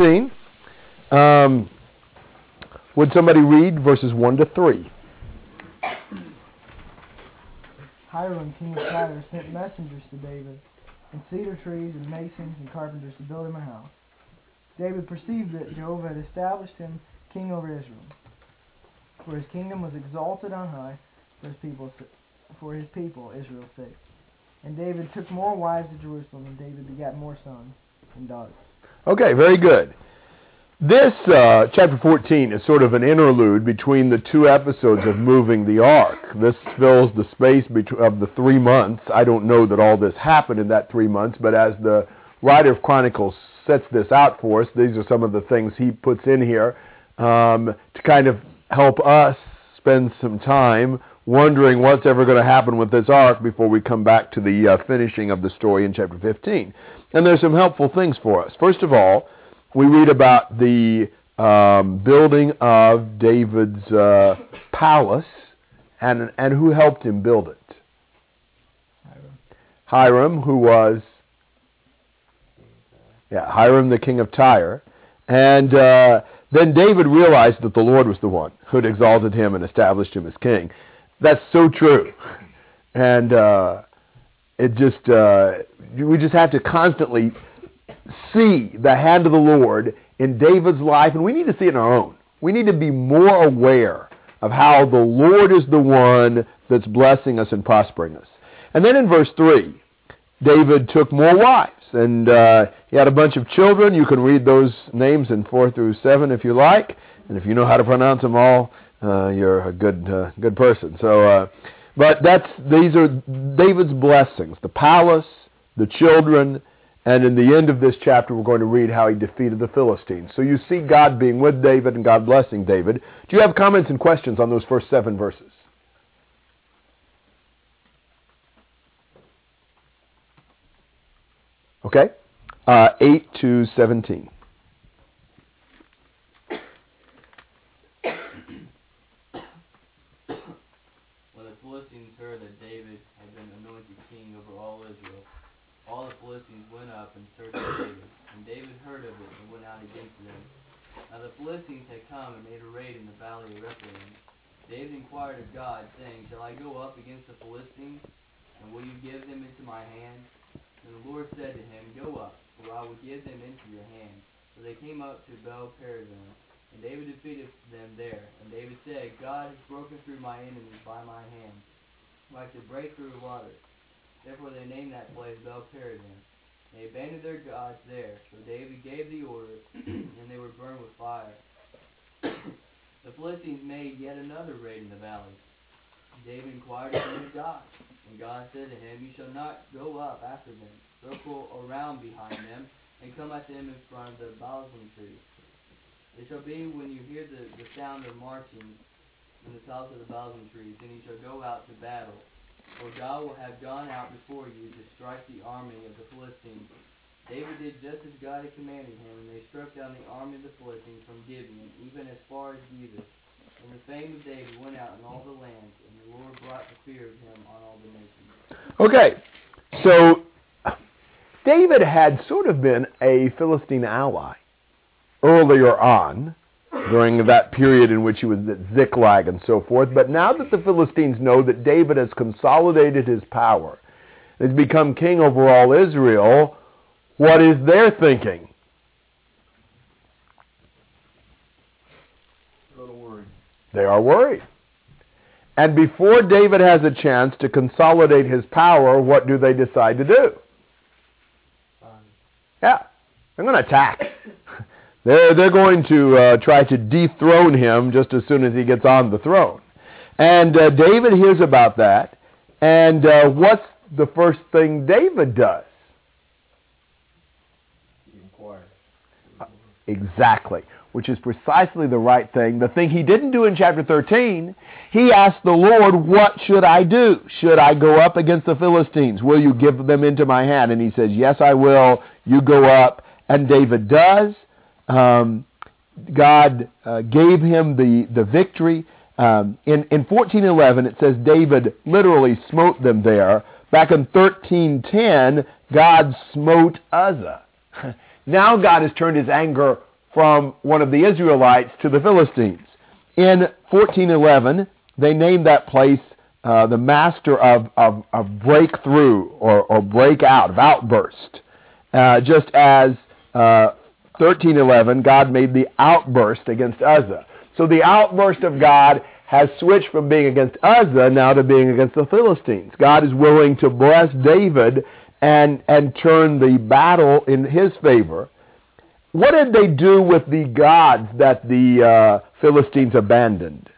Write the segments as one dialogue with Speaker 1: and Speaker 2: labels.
Speaker 1: 14. Um, would somebody read verses 1 to 3?
Speaker 2: Hiram, king of Tyre, sent messengers to David, and cedar trees and masons and carpenters to build him a house. David perceived that Jehovah had established him king over Israel, for his kingdom was exalted on high for his people, for his people Israel's sake. And David took more wives to Jerusalem, and David begat more sons and daughters.
Speaker 1: Okay, very good. This uh, chapter 14 is sort of an interlude between the two episodes of moving the ark. This fills the space of the three months. I don't know that all this happened in that three months, but as the writer of Chronicles sets this out for us, these are some of the things he puts in here um, to kind of help us spend some time wondering what's ever going to happen with this ark before we come back to the uh, finishing of the story in chapter 15. And there's some helpful things for us. First of all, we read about the um, building of David's uh, palace and, and who helped him build it.
Speaker 2: Hiram.
Speaker 1: Hiram, who was yeah, Hiram, the king of Tyre. And uh, then David realized that the Lord was the one who had exalted him and established him as king. That's so true. And uh, it just, uh, we just have to constantly see the hand of the Lord in David's life, and we need to see it in our own. We need to be more aware of how the Lord is the one that's blessing us and prospering us. And then in verse 3, David took more wives, and uh, he had a bunch of children. You can read those names in 4 through 7 if you like, and if you know how to pronounce them all, uh, you're a good uh, good person. So, uh, but that's these are David's blessings: the palace, the children, and in the end of this chapter, we're going to read how he defeated the Philistines. So you see God being with David and God blessing David. Do you have comments and questions on those first seven verses? Okay. Uh, 8 to 17.
Speaker 3: Philistines heard that David had been anointed king over all Israel, all the Philistines went up in search of David. And David heard of it and went out against them. Now the Philistines had come and made a raid in the valley of Rephaim. David inquired of God, saying, Shall I go up against the Philistines, and will you give them into my hand? And the Lord said to him, Go up, for I will give them into your hand. So they came up to Baal Perazim, and David defeated them there. And David said, God has broken through my enemies by my hand, like to break through water. Therefore they named that place Baal Perazim. They abandoned their gods there. So David gave the order, and they were burned with fire. the Philistines made yet another raid in the valley. David inquired of God, and God said to him, You shall not go up after them. Circle around behind them, and come at them in front of the balsam tree. It shall be when you hear the, the sound of marching in the tops of the balsam trees, then you shall go out to battle. For God will have gone out before you to strike the army of the Philistines. David did just as God had commanded him, and they struck down the army of the Philistines from Gibeon, even as far as Gibeah. And the fame of David went out in all the lands, and the Lord brought the fear of him on all the nations.
Speaker 1: Okay, so David had sort of been a Philistine ally earlier on during that period in which he was at Ziklag and so forth. But now that the Philistines know that David has consolidated his power, has become king over all Israel, what is their thinking? They are worried. And before David has a chance to consolidate his power, what do they decide to do? Yeah, they're going to attack. They're, they're going to uh, try to dethrone him just as soon as he gets on the throne. And uh, David hears about that. And uh, what's the first thing David does? Exactly. Which is precisely the right thing. The thing he didn't do in chapter 13, he asked the Lord, What should I do? Should I go up against the Philistines? Will you give them into my hand? And he says, Yes, I will. You go up. And David does um, God uh, gave him the, the victory. Um, in, in 1411, it says David literally smote them there. Back in 1310, God smote Uzzah. now God has turned his anger from one of the Israelites to the Philistines. In 1411, they named that place uh, the master of, of, of breakthrough or, or breakout, of outburst. Uh, just as uh, 1311, God made the outburst against Uzzah. So the outburst of God has switched from being against Uzzah now to being against the Philistines. God is willing to bless David and, and turn the battle in his favor. What did they do with the gods that the uh, Philistines abandoned?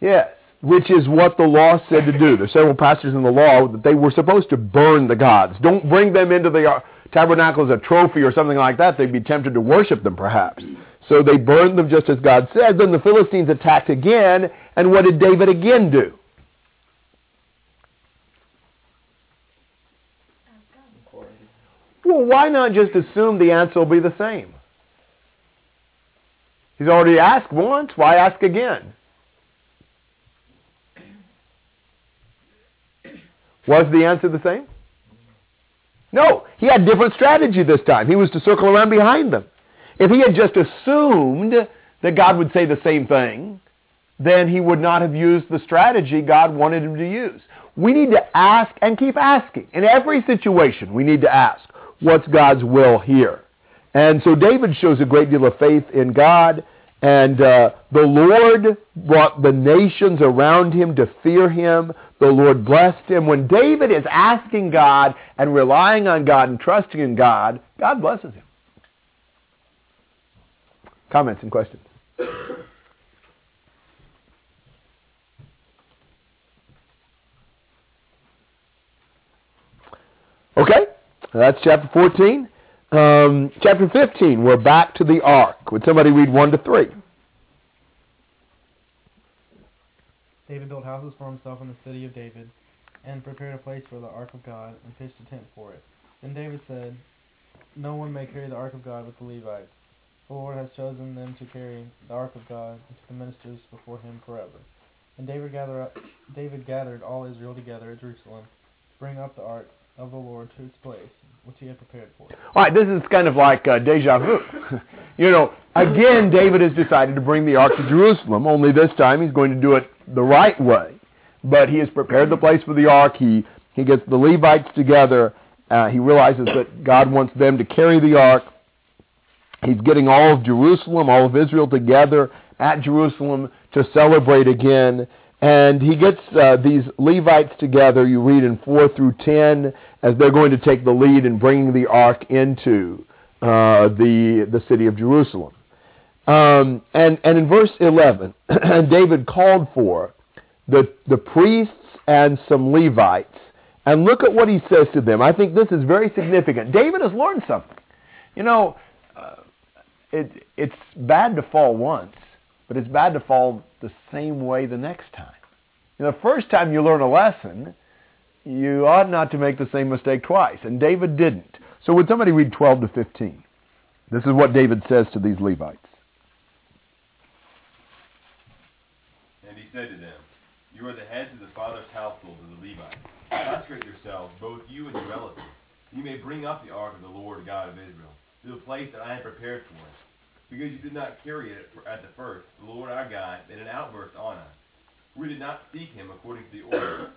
Speaker 1: Yes, which is what the law said to do. There's several passages in the law that they were supposed to burn the gods. Don't bring them into the uh, tabernacle as a trophy or something like that. They'd be tempted to worship them perhaps. So they burned them just as God said. Then the Philistines attacked again, and what did David again do? Well, why not just assume the answer will be the same? He's already asked once. Why ask again? Was the answer the same? No. He had different strategy this time. He was to circle around behind them. If he had just assumed that God would say the same thing, then he would not have used the strategy God wanted him to use. We need to ask and keep asking. In every situation, we need to ask, what's God's will here? And so David shows a great deal of faith in God, and uh, the Lord brought the nations around him to fear him. The Lord blessed him. When David is asking God and relying on God and trusting in God, God blesses him. Comments and questions? Okay, that's chapter 14. Um, chapter 15, we're back to the ark. Would somebody read 1 to 3?
Speaker 4: David built houses for himself in the city of David, and prepared a place for the ark of God, and pitched a tent for it. Then David said, No one may carry the ark of God with the Levites. The Lord has chosen them to carry the ark of God and to the ministers before him forever. And David gathered, David gathered all Israel together at Jerusalem to bring up the ark of the Lord to its place, which he had prepared for it.
Speaker 1: All right, this is kind of like uh, deja vu. you know, again, David has decided to bring the ark to Jerusalem, only this time he's going to do it the right way. But he has prepared the place for the ark. He, he gets the Levites together. Uh, he realizes that God wants them to carry the ark. He's getting all of Jerusalem, all of Israel together at Jerusalem to celebrate again. And he gets uh, these Levites together, you read in 4 through 10, as they're going to take the lead in bringing the ark into uh, the, the city of Jerusalem. Um, and, and in verse 11, David called for the, the priests and some Levites. And look at what he says to them. I think this is very significant. David has learned something. You know, uh, it, it's bad to fall once, but it's bad to fall the same way the next time. You know, the first time you learn a lesson, you ought not to make the same mistake twice. And David didn't. So would somebody read 12 to 15? This is what David says to these Levites.
Speaker 5: And he said to them, You are the heads of the father's household of the Levites. Consecrate yourselves, both you and your relatives. You may bring up the ark of the Lord God of Israel to the place that I have prepared for it. Because you did not carry it at the first, the Lord our God made an outburst on us. We did not seek him according to the order.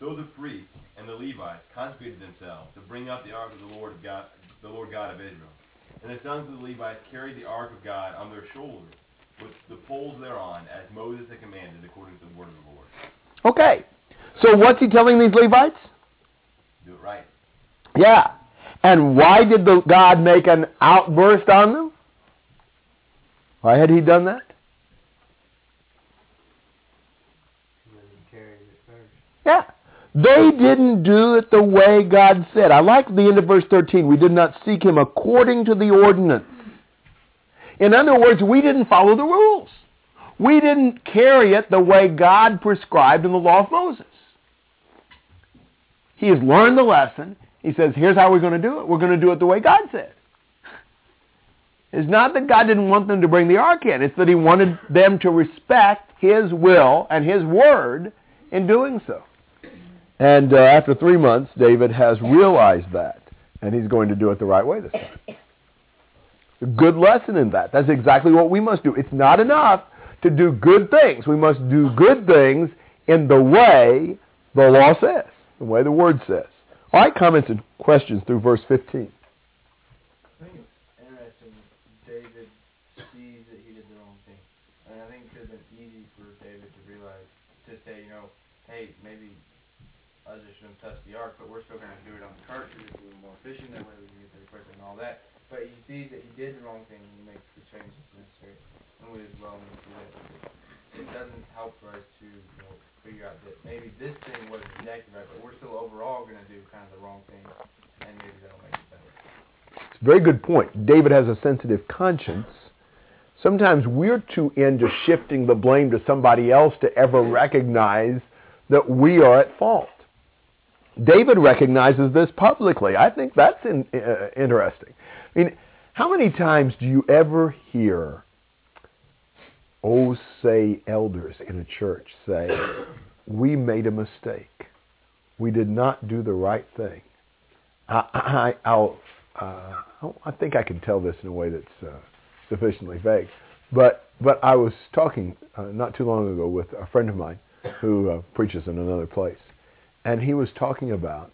Speaker 5: So the priests and the Levites consecrated themselves to bring up the ark of the Lord God, the Lord God of Israel. And the sons of the Levites carried the ark of God on their shoulders, with the poles thereon, as Moses had commanded, according to the word of the Lord.
Speaker 1: Okay. So what's he telling these Levites?
Speaker 5: Do it right.
Speaker 1: Yeah. And why did the God make an outburst on them? Why had he done that? Yeah. They didn't do it the way God said. I like the end of verse 13. We did not seek him according to the ordinance. In other words, we didn't follow the rules. We didn't carry it the way God prescribed in the law of Moses. He has learned the lesson. He says, here's how we're going to do it. We're going to do it the way God said. It's not that God didn't want them to bring the ark in. It's that he wanted them to respect his will and his word in doing so. And uh, after three months, David has realized that. and he's going to do it the right way this time. A good lesson in that. That's exactly what we must do. It's not enough to do good things. We must do good things in the way the law says, the way the word says. All right, comments and questions through verse 15.
Speaker 4: I think it's interesting. David sees that he did the wrong thing, and I think it easy for David to realize to say, you know, hey, maybe Uzzah shouldn't touch the ark, but we're still going to do it on the cart because it's a little more efficient that way. We can get there quicker and all that. But he sees that he did the wrong thing and he makes the changes necessary. And we as well need to do that. It doesn't help for us to you know, figure out that maybe this thing wasn't exactly right, but we're still overall going to do kind of the wrong thing, and maybe that'll make it better.
Speaker 1: It's a very good point. David has a sensitive conscience. Sometimes we're too into shifting the blame to somebody else to ever recognize that we are at fault. David recognizes this publicly. I think that's in, uh, interesting. Mean, how many times do you ever hear, oh, say, elders in a church say, we made a mistake. We did not do the right thing. I, I, I'll, uh, I think I can tell this in a way that's uh, sufficiently vague. But, but I was talking uh, not too long ago with a friend of mine who uh, preaches in another place. And he was talking about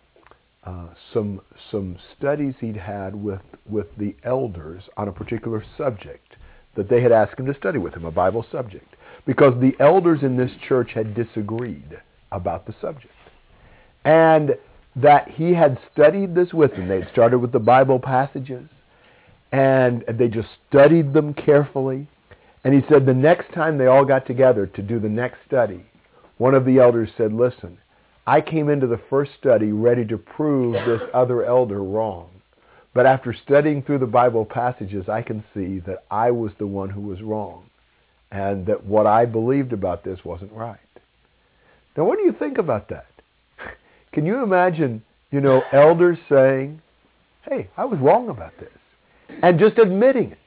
Speaker 1: Uh, some some studies he'd had with with the elders on a particular subject that they had asked him to study with him, a Bible subject, because the elders in this church had disagreed about the subject, and that he had studied this with them. They'd started with the Bible passages, and they just studied them carefully. And he said the next time they all got together to do the next study, one of the elders said, "Listen." I came into the first study ready to prove this other elder wrong. But after studying through the Bible passages, I can see that I was the one who was wrong and that what I believed about this wasn't right. Now, what do you think about that? Can you imagine, you know, elders saying, hey, I was wrong about this, and just admitting it?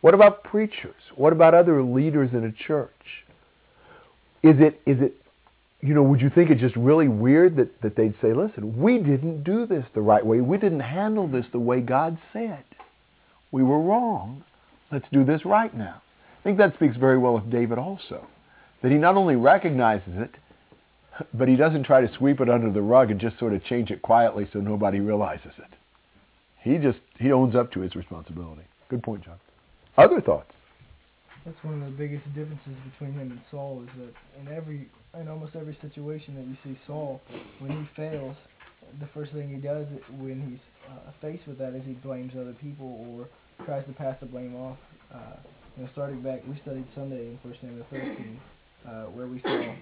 Speaker 1: What about preachers? What about other leaders in a church? Is it, is it you know, would you think it's just really weird that, that they'd say, listen, we didn't do this the right way. We didn't handle this the way God said. We were wrong. Let's do this right now. I think that speaks very well of David also. That he not only recognizes it, but he doesn't try to sweep it under the rug and just sort of change it quietly so nobody realizes it. He just, he owns up to his responsibility. Good point, John. Other thoughts?
Speaker 2: That's one of the biggest differences between him and Saul is that in every in almost every situation that you see Saul, when he fails, the first thing he does when he's uh, faced with that is he blames other people or tries to pass the blame off. Uh, you know, starting back, we studied Sunday in First Samuel 13, uh, where we saw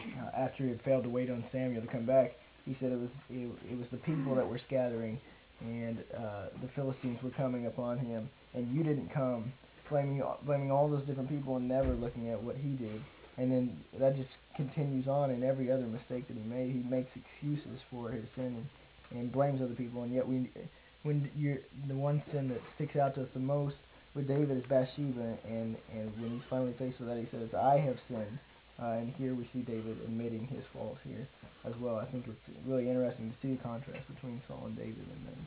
Speaker 2: uh, after he had failed to wait on Samuel to come back, he said it was it, it was the people that were scattering, and uh, the Philistines were coming upon him, and you didn't come, blaming blaming all those different people and never looking at what he did and then that just continues on in every other mistake that he made. He makes excuses for his sin and, and blames other people, and yet we, when you're the one sin that sticks out to us the most with David is Bathsheba, and and when he's finally faced with that, he says, "I have sinned." Uh, and here we see David admitting his fault here as well. I think it's really interesting to see the contrast between Saul and David and then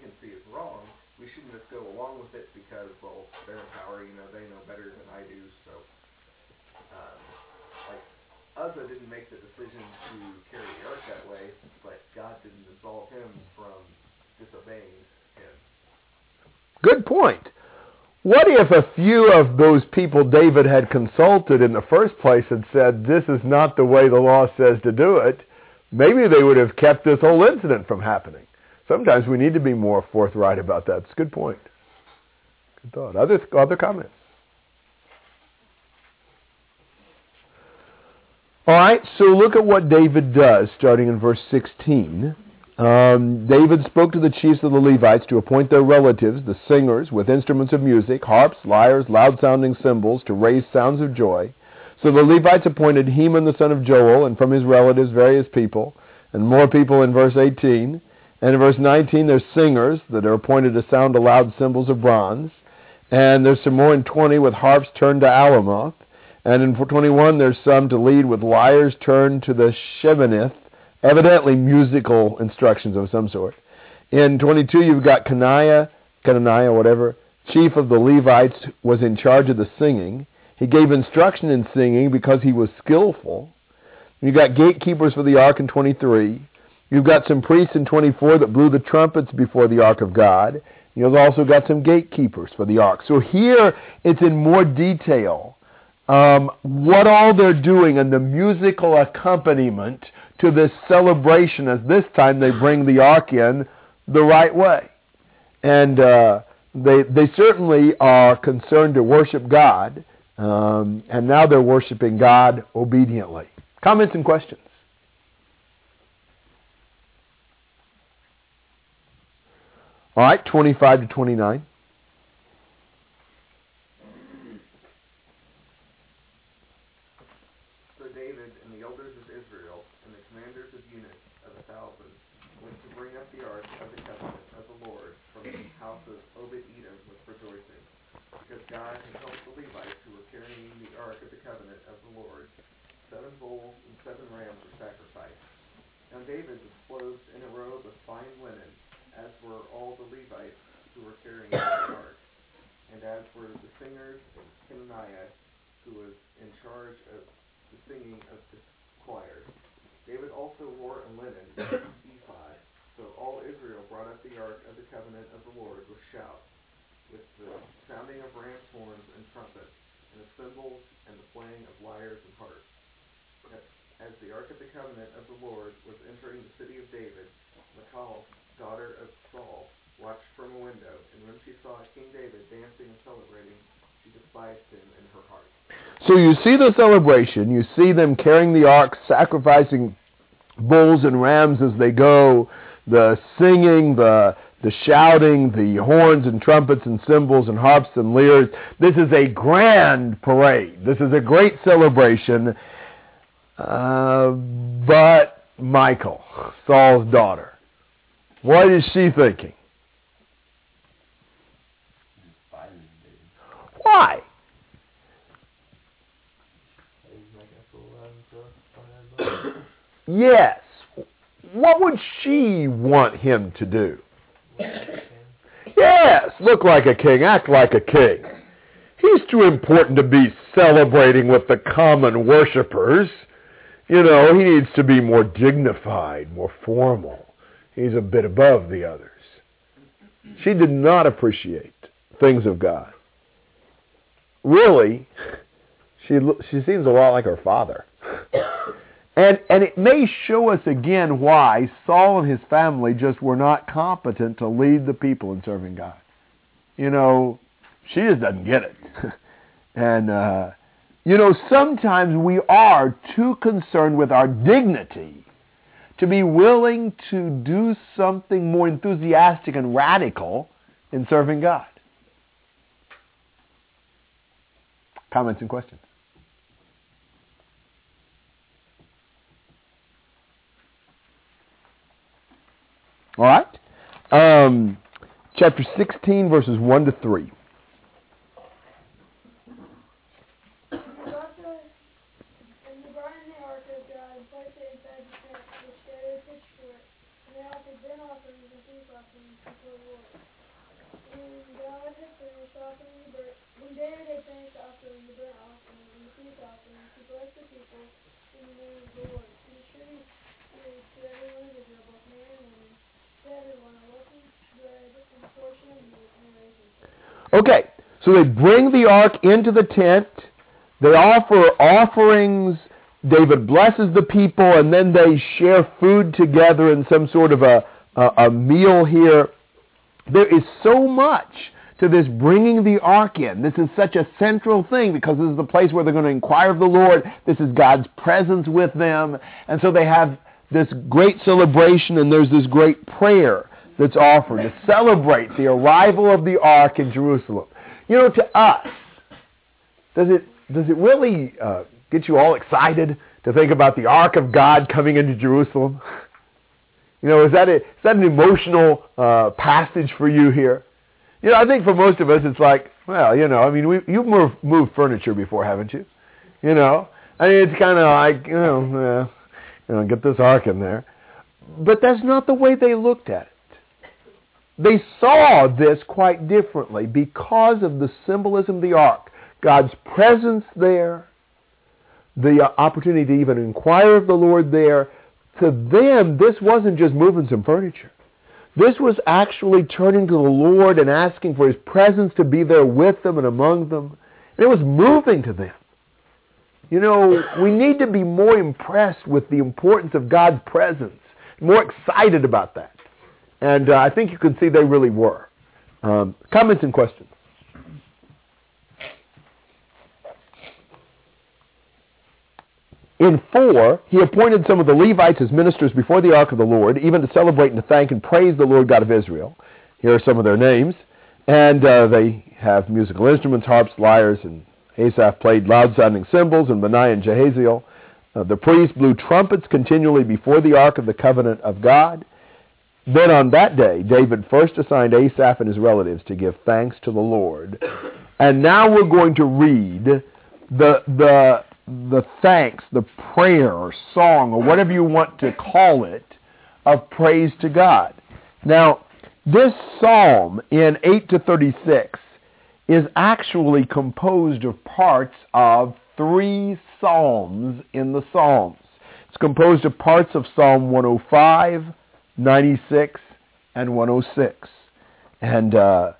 Speaker 6: Uzzah didn't make the decision to carry the ark that way, but God didn't absolve him from disobeying him.
Speaker 1: Good point. What if a few of those people David had consulted in the first place had said, this is not the way the law says to do it? Maybe they would have kept this whole incident from happening. Sometimes we need to be more forthright about that. It's a good point. Good thought. Other, other comments? All right, so look at what David does starting in verse 16. Um, David spoke to the chiefs of the Levites to appoint their relatives, the singers, with instruments of music, harps, lyres, loud-sounding cymbals, to raise sounds of joy. So the Levites appointed Heman the son of Joel, and from his relatives various people, and more people in verse 18. And in verse 19, there's singers that are appointed to sound the loud cymbals of bronze. And there's some more in 20 with harps turned to alamoth. And in 21, there's some to lead with lyres turned to the sheminith, evidently musical instructions of some sort. In 22, you've got Kenaiah, Kenaniah, whatever, chief of the Levites, was in charge of the singing. He gave instruction in singing because he was skillful. You've got gatekeepers for the ark in 23. You've got some priests in 24 that blew the trumpets before the ark of God. You've also got some gatekeepers for the ark. So here it's in more detail um, what all they're doing and the musical accompaniment to this celebration as this time they bring the ark in the right way. And uh, they, they certainly are concerned to worship God, um, and now they're worshiping God obediently. Comments and questions? All right, 25 to 29.
Speaker 6: So David and the elders of Israel and the commanders of units of a thousand went to bring up the ark of the covenant of the Lord from the house of Obed-Edom with rejoicing, because God had helped the Levites who were carrying the ark of the covenant of the Lord. Seven bulls and seven rams were sacrificed. Now David was clothed in a robe of fine linen, as were all the Levites who were carrying the ark, and as were the singers and Kenaniah, who was in charge of the singing of the choir. David also wore a linen ephod. So all Israel brought up the ark of the covenant of the Lord with shouts, with the sounding of ram's horns and trumpets, and of cymbals, and the playing of lyres and harps. As the ark of the covenant of the Lord was entering the city of David, Michal, daughter of Saul, watched from a window, and when she saw King David dancing and celebrating, she despised him in her heart.
Speaker 1: So you see the celebration. You see them carrying the ark, sacrificing bulls and rams as they go, the singing, the the shouting, the horns and trumpets and cymbals and harps and lyres. This is a grand parade. This is a great celebration. Uh, but Michal, Saul's daughter, what is she thinking? Why? Yes. What would she want him to do? Yes, look like a king, act like a king. He's too important to be celebrating with the common worshippers. You know, he needs to be more dignified, more formal. He's a bit above the others. She did not appreciate things of God. Really, she she seems a lot like her father. And and it may show us again why Saul and his family just were not competent to lead the people in serving God. You know, she just doesn't get it. and uh you know, sometimes we are too concerned with our dignity to be willing to do something more enthusiastic and radical in serving God. Comments and questions? All right? Um, chapter 16, verses 1 to 3.
Speaker 7: And you brought the and you brought in the ark of God and placed it inside the tent, which David pitched for it. And they offered burnt offerings and peace offerings before the Lord. When God had finished offering the burnt, when David had finished offering the burnt offering and the peace offerings, he blessed the people in the name of the Lord, and distributed to everyone of Israel, both man and woman, to everyone a loaf of bread and a portion of meat and a raisin.
Speaker 1: Okay, so they bring the ark into the tent. They offer offerings. David blesses the people, and then they share food together in some sort of a, a, a meal here. There is so much to this bringing the ark in. This is such a central thing because this is the place where they're going to inquire of the Lord. This is God's presence with them. And so they have this great celebration and there's this great prayer that's offered to celebrate the arrival of the ark in Jerusalem. You know, to us, does it does it really uh, get you all excited to think about the ark of God coming into Jerusalem? You know, is that a, is that an emotional uh, passage for you here? You know, I think for most of us, it's like, well, you know, I mean, we, you've moved, moved furniture before, haven't you? You know, I mean, it's kind of like, you know, you know, get this ark in there. But that's not the way they looked at it. They saw this quite differently because of the symbolism of the ark. God's presence there, the uh, opportunity to even inquire of the Lord there. To them, this wasn't just moving some furniture. This was actually turning to the Lord and asking for His presence to be there with them and among them. And it was moving to them. You know, we need to be more impressed with the importance of God's presence, more excited about that. And uh, I think you can see they really were. Um, comments and questions? In 4, he appointed some of the Levites as ministers before the ark of the Lord, even to celebrate and to thank and praise the Lord God of Israel. Here are some of their names. And uh, they have musical instruments, harps, lyres, and Asaph played loud-sounding cymbals, and Benaiah and Jahaziel. Uh, the priests blew trumpets continually before the ark of the covenant of God. Then on that day, David first assigned Asaph and his relatives to give thanks to the Lord. And now we're going to read the, the, the thanks, the prayer or song or whatever you want to call it of praise to God. Now, this psalm in 8 to 36 is actually composed of parts of three psalms in the Psalms. It's composed of parts of Psalm 105, 96, and 106. And uh,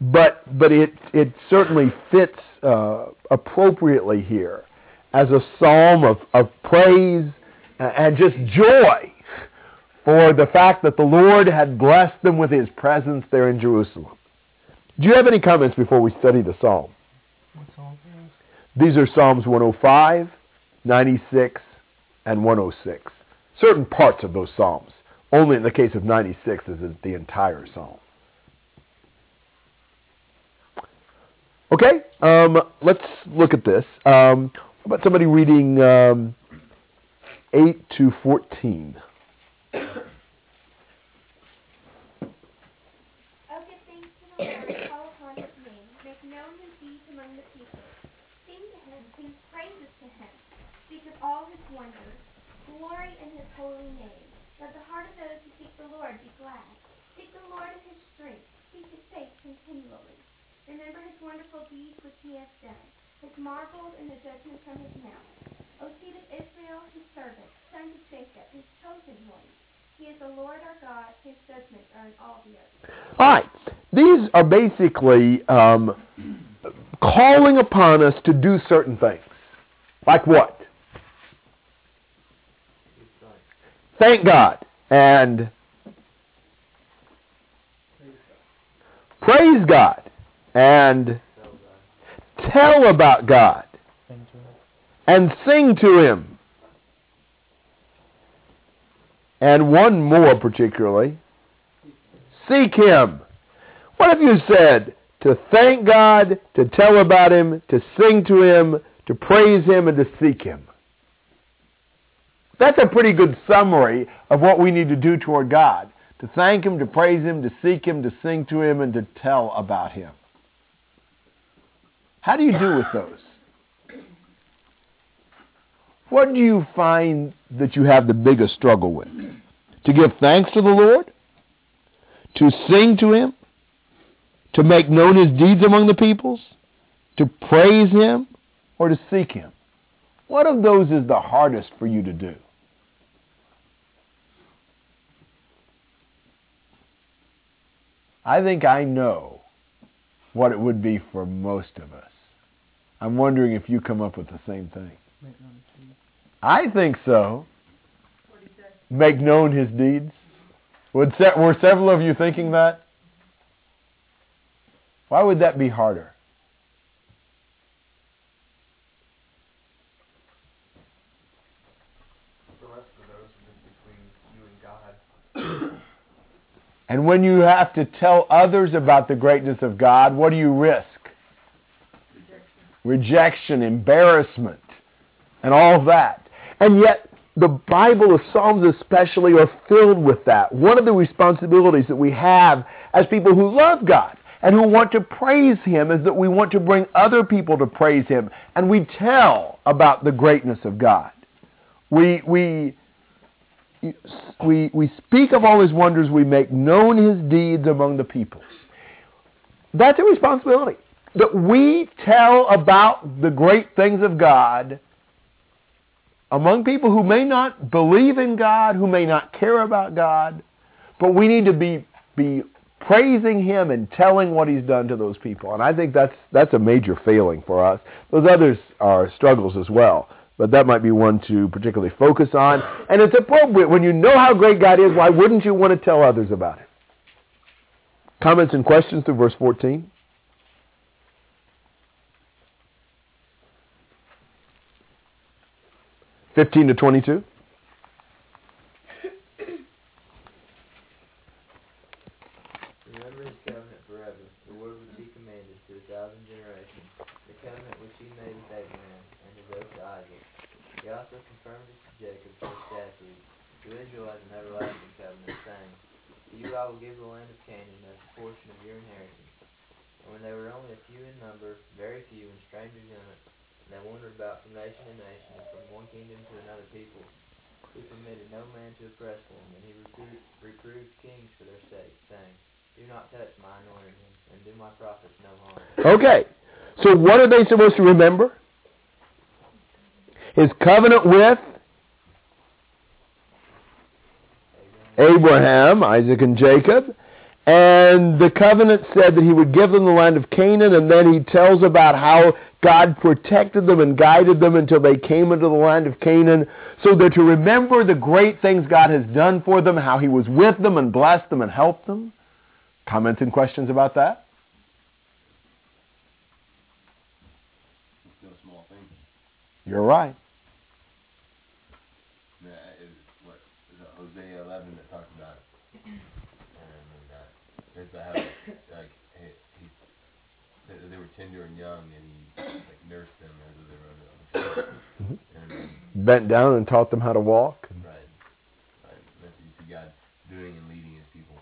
Speaker 1: but but it it certainly fits uh, appropriately here as a psalm of, of praise and just joy for the fact that the Lord had blessed them with his presence there in Jerusalem. Do you have any comments before we study the psalm?
Speaker 2: What song?
Speaker 1: These are Psalms 105, 96, and 106. Certain parts of those psalms. Only in the case of 96 is it the entire psalm. Okay, um, let's look at this. Um, how about somebody reading um, 8 to 14?
Speaker 8: Oh, give thanks to the Lord, call upon his name, make known his deeds among the people. Sing to him, sing praises to him, speak of all his wonders, glory in his holy name. Let the heart of those who seek the Lord be glad. Seek the Lord in his strength, seek his face continually. Remember his wonderful deeds which he has done, his marvels and the judgments from his mouth. O seed of Israel, his servant, sons of Jacob, his chosen one. He is the Lord our God, his judgments are in all the earth.
Speaker 1: All right. These are basically um, calling upon us to do certain things. Like what? Thank God and praise God and tell about God and sing to Him. And one more particularly, seek Him. What have you said? To thank God, to tell about Him, to sing to Him, to praise Him, and to seek Him. That's a pretty good summary of what we need to do toward God. To thank Him, to praise Him, to seek Him, to sing to Him, and to tell about Him. How do you do with those? What do you find that you have the biggest struggle with? To give thanks to the Lord? To sing to Him? To make known His deeds among the peoples? To praise Him? Or to seek Him? What of those is the hardest for you to do? I think I know what it would be for most of us. I'm wondering if you come up with the same thing. I think so. Make known his deeds. Would se- were several of you thinking that? Why would that be harder? And when you have to tell others about the greatness of God, what do you risk? Rejection, embarrassment, and all of that. And yet, the Bible, the Psalms especially, are filled with that. One of the responsibilities that we have as people who love God and who want to praise Him is that we want to bring other people to praise Him. And we tell about the greatness of God. We, we, we, we speak of all His wonders. We make known His deeds among the peoples. That's a responsibility. That we tell about the great things of God among people who may not believe in God, who may not care about God, but we need to be, be praising him and telling what he's done to those people. And I think that's, that's a major failing for us. Those others are struggles as well, but that might be one to particularly focus on. And it's appropriate. When you know how great God is, why wouldn't you want to tell others about it? Comments and questions through verse 14? 15 to 22.
Speaker 9: Remember his covenant forever, the word which he commanded to a thousand generations, the covenant which he made with Abraham, and his oath to Isaac. He also confirmed it to Jacob for statutes, to Israel as an everlasting covenant, saying, To you I will give the land of Canaan as a portion of your inheritance. And when they were only a few in number, very few, and strangers in it, and they wandered about from nation to nation, and from one kingdom to another people. He permitted no man to oppress them, and he reproved, reproved kings for their sake, saying, Do not touch my anointed one, and do my prophets no harm.
Speaker 1: Okay. So what are they supposed to remember? His covenant with Abraham, Isaac, and Jacob. And the covenant said that he would give them the land of Canaan, and then he tells about how God protected them and guided them until they came into the land of Canaan. So they're to remember the great things God has done for them, how he was with them and blessed them and helped them. Comments and questions about that?
Speaker 5: It's no small thing.
Speaker 1: You're right.
Speaker 5: Yeah, is what is it Hosea 11 that talks about it?
Speaker 9: And then that.
Speaker 5: There's how like he, he said that they were tender and young, and he like nursed them as they were under the shoulder. Mm-hmm. And
Speaker 1: Bent down and taught them how to walk.
Speaker 5: right, right. That's what you see God doing and leading His people.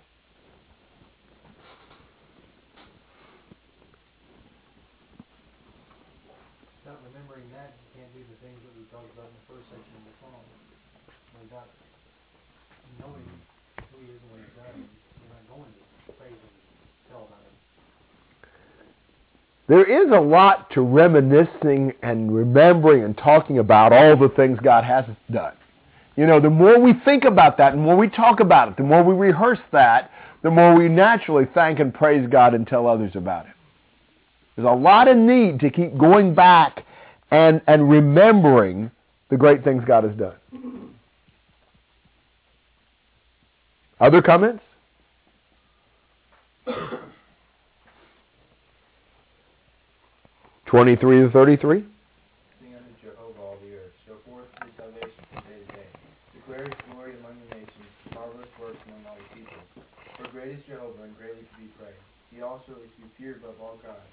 Speaker 10: Without remembering that, you can't do the things that we talked about in the first section of the song. Without knowing who he is and what he's done, you're not going to praise him, tell about him.
Speaker 1: There is a lot to reminiscing and remembering and talking about all the things God has done. You know, the more we think about that, the more we talk about it, the more we rehearse that, the more we naturally thank and praise God and tell others about it. There's a lot of need to keep going back and, and remembering the great things God has done. Other comments? Twenty-three to thirty-three.
Speaker 11: Sing unto Jehovah all the earth. Show forth his salvation from day to day. Declare his glory among the nations, marvelous works among all the people. For great is Jehovah and greatly to be praised. He also is feared above all gods.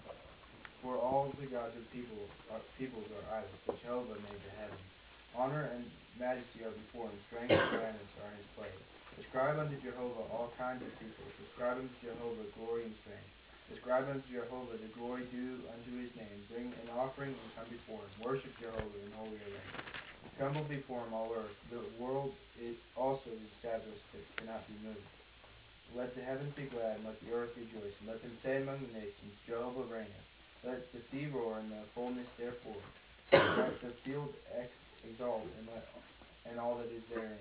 Speaker 11: For all the gods of people are, peoples are idols, but Jehovah made the heavens. Honor and majesty are before him, strength and gladness are in his place. Ascribe unto Jehovah all kinds of. Ascribe unto Jehovah glory and strength. Ascribe unto Jehovah the glory due unto his name. Bring an offering and come before him. Worship Jehovah in holy array. Tremble before him, all earth. The world is also is established that cannot be moved. Let the heavens be glad, and let the earth rejoice, and let them say among the nations, Jehovah reigneth. Let the sea roar, and the fullness therefore. let the field ex- exalt, and let and all that is therein.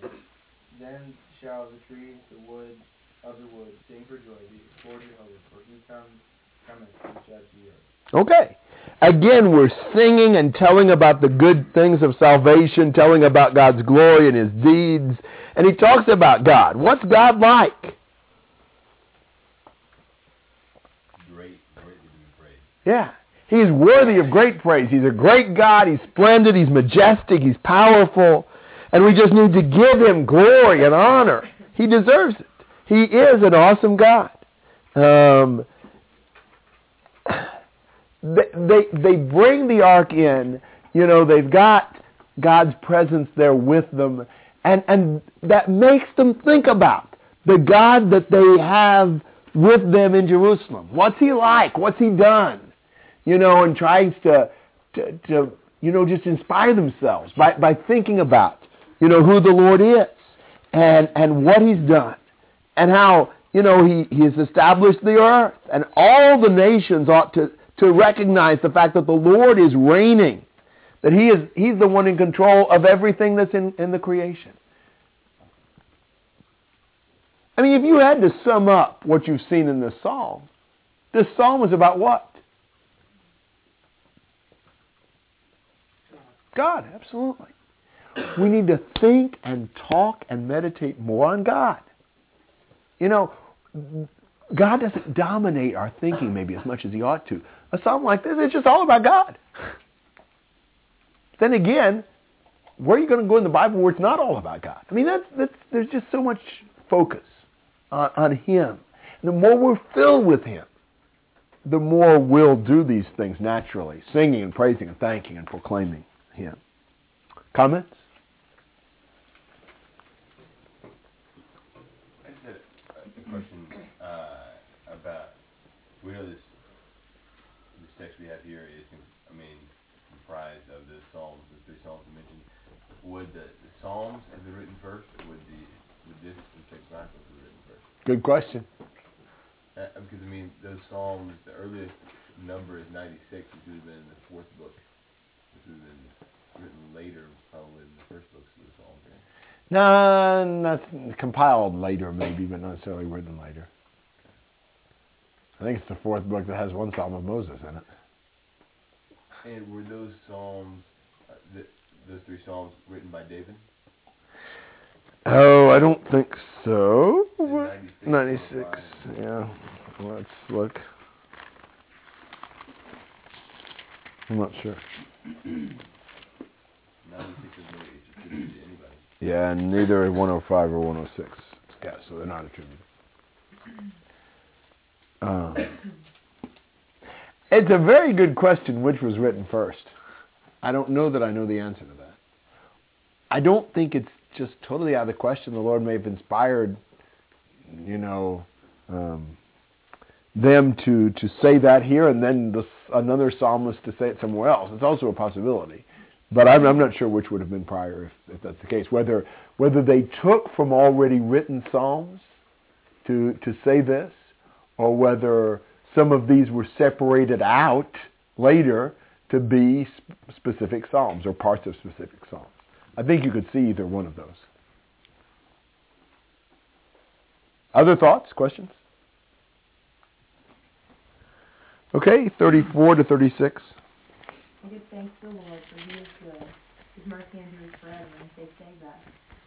Speaker 11: Then shall the trees, the wood of the wood, sing for joy before Jehovah, for he comes cometh to judge the earth.
Speaker 1: Okay. Again, we're singing and telling about the good things of salvation, telling about God's glory and his deeds. And he talks about God. What's God like?
Speaker 5: Great, greatly to be praised.
Speaker 1: Yeah. He's worthy of great praise. He's a great God. He's splendid. He's majestic. He's powerful. And we just need to give him glory and honor. He deserves it. He is an awesome God. Um, they, they they bring the ark in. You know, they've got God's presence there with them, and and that makes them think about the God that they have with them in Jerusalem. What's he like? What's he done? You know, and tries to to, to you know just inspire themselves by by thinking about you know who the Lord is and and what he's done and how you know he he has established the earth and all the nations ought to to recognize the fact that the Lord is reigning that he is he's the one in control of everything that's in, in the creation. I mean, if you had to sum up what you've seen in this psalm, this psalm is about what? God, absolutely. We need to think and talk and meditate more on God. You know, God doesn't dominate our thinking maybe as much as he ought to. A psalm like this, it's just all about God. Then again, where are you going to go in the Bible where it's not all about God? I mean, that's, that's, there's just so much focus on, on Him. And the more we're filled with Him, the more we'll do these things naturally, singing and praising and thanking and proclaiming Him. Comments?
Speaker 5: I just had a, a question uh, about. We know this this text we have here is, I mean, comprised of the Psalms, the three Psalms you mentioned. Would the, the Psalms have been written first, or would the would this the have been written first?
Speaker 1: Good question.
Speaker 5: Uh, because I mean, those Psalms, the earliest number is 96, which would have been the fourth book, which would have been written later, probably than the first books of the Psalms. Right?
Speaker 1: No, that's compiled later, maybe, but not necessarily written later. I think it's the fourth book that has one Psalm of Moses in it.
Speaker 5: And were those Psalms, uh, th- those three Psalms, written by David?
Speaker 1: Oh, I don't think so.
Speaker 5: Is 96?
Speaker 1: 96, yeah. Let's look. I'm not sure.
Speaker 5: 96 is no it's attributed to anybody.
Speaker 1: Yeah, and neither 105 or 106. Yeah, so they're not attributed. Um, it's a very good question which was written first. I don't know that I know the answer to that. I don't think it's just totally out of the question. The Lord may have inspired, you know, um, them to, to say that here and then the, another psalmist to say it somewhere else. It's also a possibility. But I'm, I'm not sure which would have been prior if, if that's the case. Whether, whether they took from already written psalms to, to say this, or whether some of these were separated out later to be sp- specific psalms or parts of specific psalms. I think you could see either one of those. Other thoughts, questions? Okay, 34 to 36.
Speaker 12: I give thanks to the Lord, for he is good. His mercy endures forever, and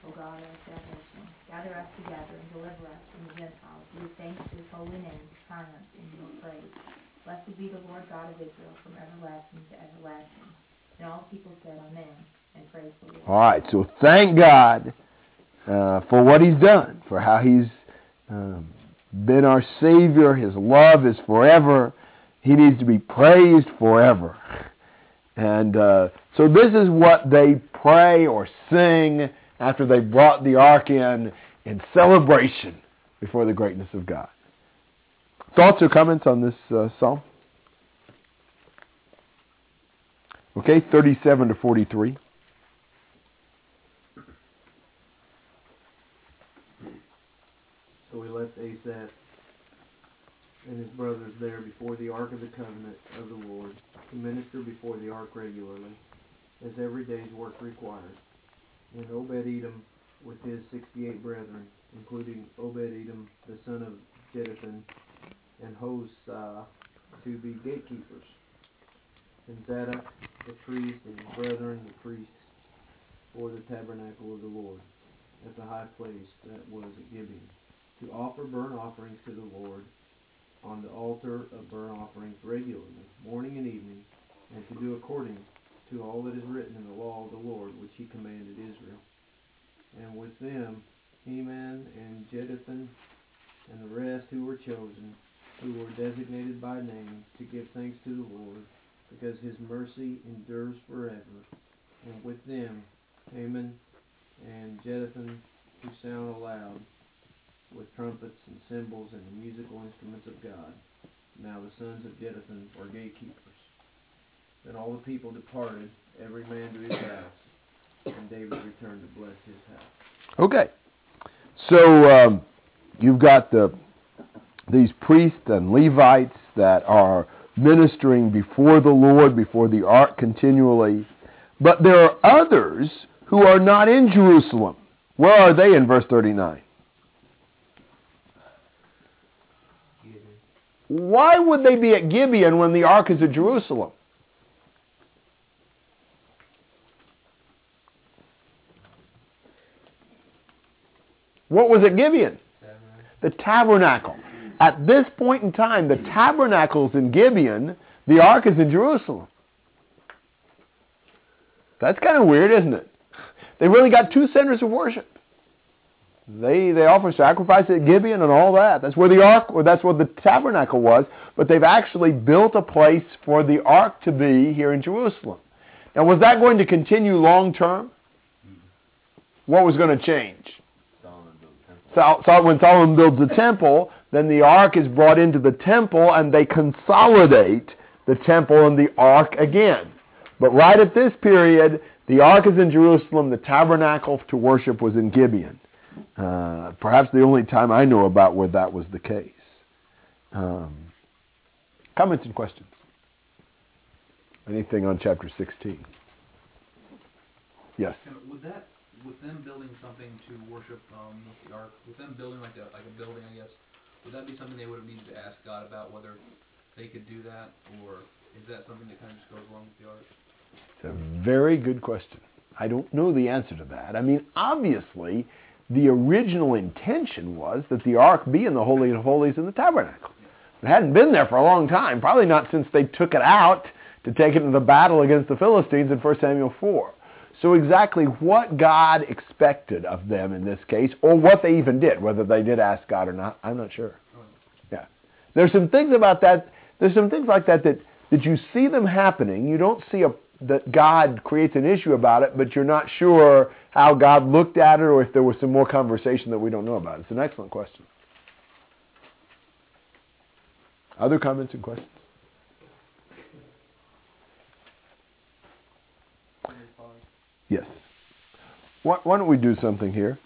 Speaker 12: O God, our salvation. Gather us together and deliver us from the Gentiles. Give thanks to his holy name, triumph in your praise. Blessed be the Lord God of Israel from everlasting to everlasting. And all people said, Amen, and praise the Lord.
Speaker 1: All right, so thank God uh, for what he's done, for how he's um, been our Savior. His love is forever. He needs to be praised forever. And uh, so this is what they pray or sing after they brought the ark in in celebration before the greatness of God. Thoughts or comments on this uh, psalm? Okay, 37 to 43.
Speaker 4: So he left Asaph and his brothers there before the ark of the covenant of the Lord to minister before the ark regularly, as every day's work required. And Obed-Edom with his sixty-eight brethren, including Obed-Edom the son of Jeduthun, and Hosah to be gatekeepers. And Zadok the priest and his brethren the priests for the tabernacle of the Lord at the high place that was at Gibeon, to offer burnt offerings to the Lord on the altar of burnt offerings regularly, morning and evening, and to do according to all that is written in the law of the Lord which he commanded Israel. And with them Heman and Jeduthun
Speaker 13: and the rest who were chosen, who were designated by name, to give thanks to the Lord, because his mercy endures forever. And with them, Heman and Jeduthun, who sound aloud with trumpets and cymbals and the musical instruments of God. Now the sons of Jeduthun were gatekeepers. Then all the people departed, every man to his house, and David returned to bless his house.
Speaker 1: Okay. So um, you've got the these priests and Levites that are ministering before the Lord, before the ark continually. But there are others who are not in Jerusalem. Where are they in verse 39? Why would they be at Gibeon when the ark is at Jerusalem? What was at Gibeon? The tabernacle. At this point in time, the tabernacle's in Gibeon, the ark is in Jerusalem. That's kind of weird, isn't it? They really got two centers of worship. They they offer sacrifice at Gibeon and all that. That's where the ark, or that's where the tabernacle was. But they've actually built a place for the ark to be here in Jerusalem. Now, was that going to continue long term? What was going to change? When Solomon builds the temple, then the ark is brought into the temple, and they consolidate the temple and the ark again. But right at this period, the ark is in Jerusalem. The tabernacle to worship was in Gibeon. Uh, perhaps the only time I know about where that was the case. Um, comments and questions? Anything on chapter 16? Yes.
Speaker 14: Would that, with them building something to worship um, with the ark, with them building like a like a building, I guess, would that be something they would have needed to ask God about whether they could do that, or is that something that kind of just goes along with the ark?
Speaker 1: It's a very good question. I don't know the answer to that. I mean, obviously, the original intention was that the ark be in the Holy of Holies in the tabernacle. It hadn't been there for a long time, probably not since they took it out to take it into the battle against the Philistines in 1 Samuel 4. So exactly what God expected of them in this case, or what they even did, whether they did ask God or not, I'm not sure. Yeah. There's some things about that, there's some things like that that, that you see them happening. You don't see a that God creates an issue about it, but you're not sure how God looked at it or if there was some more conversation that we don't know about. It's an excellent question. Other comments and questions? Yes. Why, why don't we do something here?